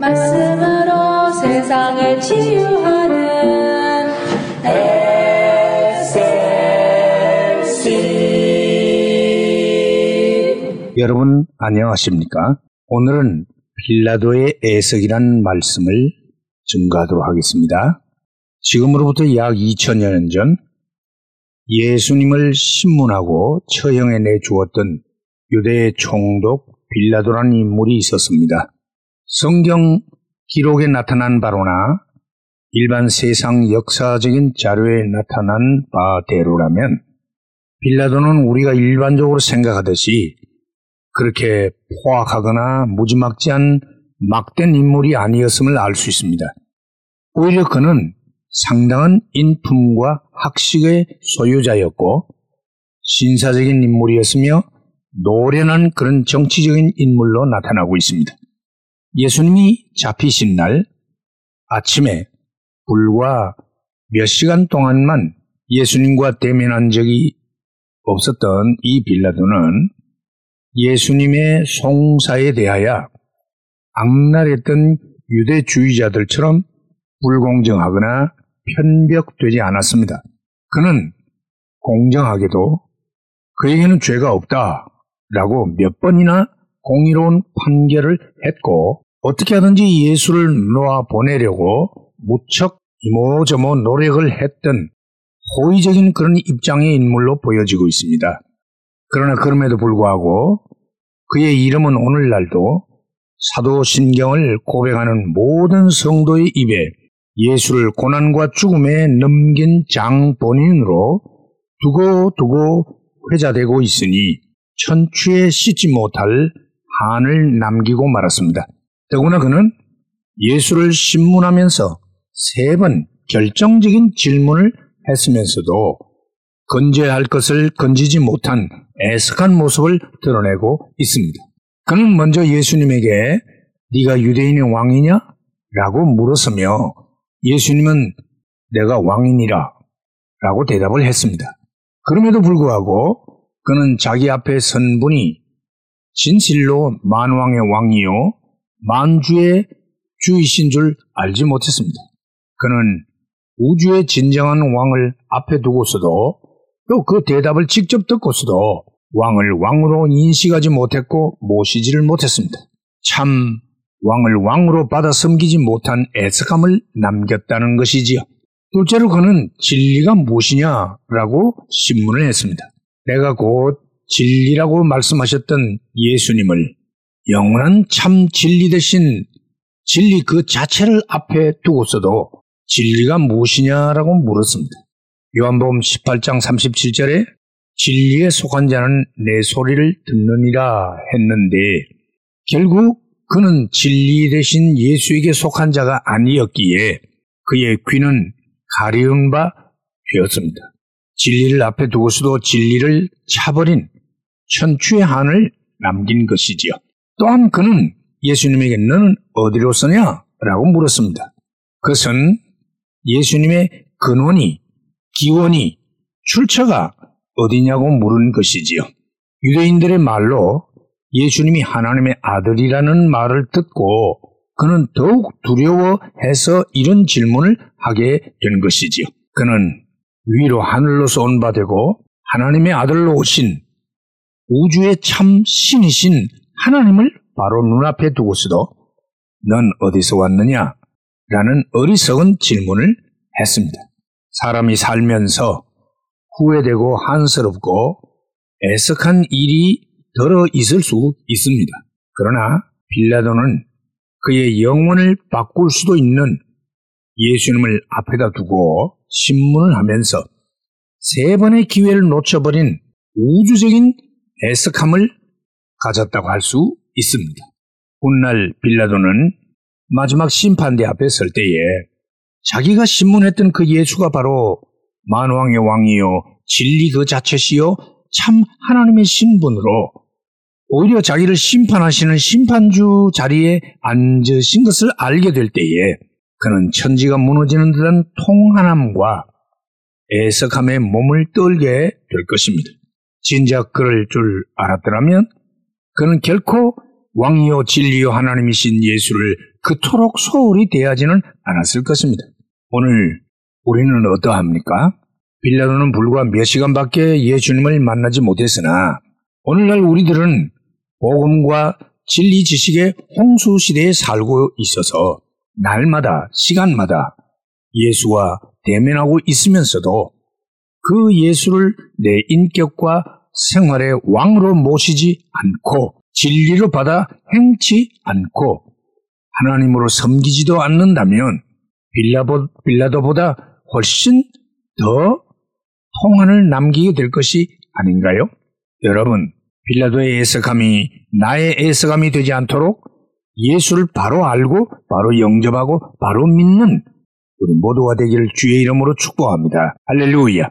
말씀으로 세상을 치유하는 SLC 여러분 안녕하십니까? 오늘은 빌라도의 애석이란 말씀을 증가하도록 하겠습니다. 지금으로부터 약 2000년 전 예수님을 신문하고 처형해 내 주었던 유대의 총독 빌라도라는 인물이 있었습니다. 성경 기록에 나타난 바로나 일반 세상 역사적인 자료에 나타난 바대로라면 빌라도는 우리가 일반적으로 생각하듯이 그렇게 포악하거나 무지막지한 막된 인물이 아니었음을 알 수 있습니다. 오히려 그는 상당한 인품과 학식의 소유자였고 신사적인 인물이었으며 노련한 그런 정치적인 인물로 나타나고 있습니다. 예수님이 잡히신 날 아침에 불과 몇 시간 동안만 예수님과 대면한 적이 없었던 이 빌라도는 예수님의 송사에 대하여 악랄했던 유대주의자들처럼 불공정하거나 편벽되지 않았습니다. 그는 공정하게도 그에게는 죄가 없다 라고 몇 번이나 공의로운 판결을 했고 어떻게 하든지 예수를 놓아 보내려고 무척 이모저모 노력을 했던 호의적인 그런 입장의 인물로 보여지고 있습니다. 그러나 그럼에도 불구하고 그의 이름은 오늘날도 사도신경을 고백하는 모든 성도의 입에 예수를 고난과 죽음에 넘긴 장 본인으로 두고 두고 회자되고 있으니 천추에 씻지 못할 한을 남기고 말았습니다. 더구나 그는 예수를 신문하면서 세 번 결정적인 질문을 했으면서도 건져야 할 것을 건지지 못한 애석한 모습을 드러내고 있습니다. 그는 먼저 예수님에게 네가 유대인의 왕이냐? 라고 물었으며 예수님은 내가 왕이니라 라고 대답을 했습니다. 그럼에도 불구하고 그는 자기 앞에 선 분이 진실로 만왕의 왕이요 만주의 주이신 줄 알지 못했습니다. 그는 우주의 진정한 왕을 앞에 두고서도 또 그 대답을 직접 듣고서도 왕을 왕으로 인식하지 못했고 모시지를 못했습니다. 참 왕을 왕으로 받아 섬기지 못한 애석함을 남겼다는 것이지요. 둘째로 그는 진리가 무엇이냐라고 신문을 했습니다. 내가 곧 진리라고 말씀하셨던 예수님을 영원한 참 진리 대신 진리 그 자체를 앞에 두고서도 진리가 무엇이냐라고 물었습니다. 요한복음 18장 37절에 진리에 속한 자는 내 소리를 듣느니라 했는데 결국 그는 진리 대신 예수에게 속한 자가 아니었기에 그의 귀는 가리운 바 되었습니다. 진리를 앞에 두고서도 진리를 차버린 천추의 한을 남긴 것이지요. 또한 그는 예수님에게 너는 어디로 서냐? 라고 물었습니다. 그것은 예수님의 근원이, 기원이, 출처가 어디냐고 물은 것이지요. 유대인들의 말로 예수님이 하나님의 아들이라는 말을 듣고 그는 더욱 두려워해서 이런 질문을 하게 된 것이지요. 그는 위로 하늘로서 온 바 되고 하나님의 아들로 오신 우주의 참 신이신 하나님을 바로 눈앞에 두고서도 넌 어디서 왔느냐? 라는 어리석은 질문을 했습니다. 사람이 살면서 후회되고 한스럽고 애석한 일이 들어 있을 수 있습니다. 그러나 빌라도는 그의 영혼을 바꿀 수도 있는 예수님을 앞에다 두고 신문을 하면서 세 번의 기회를 놓쳐버린 우주적인 애석함을 가졌다고 할 수 있습니다. 훗날 빌라도는 마지막 심판대 앞에 설 때에 자기가 신문했던 그 예수가 바로 만왕의 왕이요 진리 그 자체시요 참 하나님의 신분으로 오히려 자기를 심판하시는 심판주 자리에 앉으신 것을 알게 될 때에 그는 천지가 무너지는 듯한 통한함과 애석함에 몸을 떨게 될 것입니다. 진작 그럴 줄 알았더라면 그는 결코 왕이요 진리요 하나님이신 예수를 그토록 소홀히 대하지는 않았을 것입니다. 오늘 우리는 어떠합니까? 빌라도는 불과 몇 시간밖에 예수님을 만나지 못했으나 오늘날 우리들은 복음과 진리 지식의 홍수 시대에 살고 있어서 날마다 시간마다 예수와 대면하고 있으면서도 그 예수를 내 인격과 생활의 왕으로 모시지 않고 진리로 받아 행치 않고 하나님으로 섬기지도 않는다면 빌라보, 빌라도보다 훨씬 더 통한을 남기게 될 것이 아닌가요? 여러분, 빌라도의 애석함이 나의 애석함이 되지 않도록 예수를 바로 알고 바로 영접하고 바로 믿는 모두가 되기를 주의 이름으로 축복합니다. 할렐루야.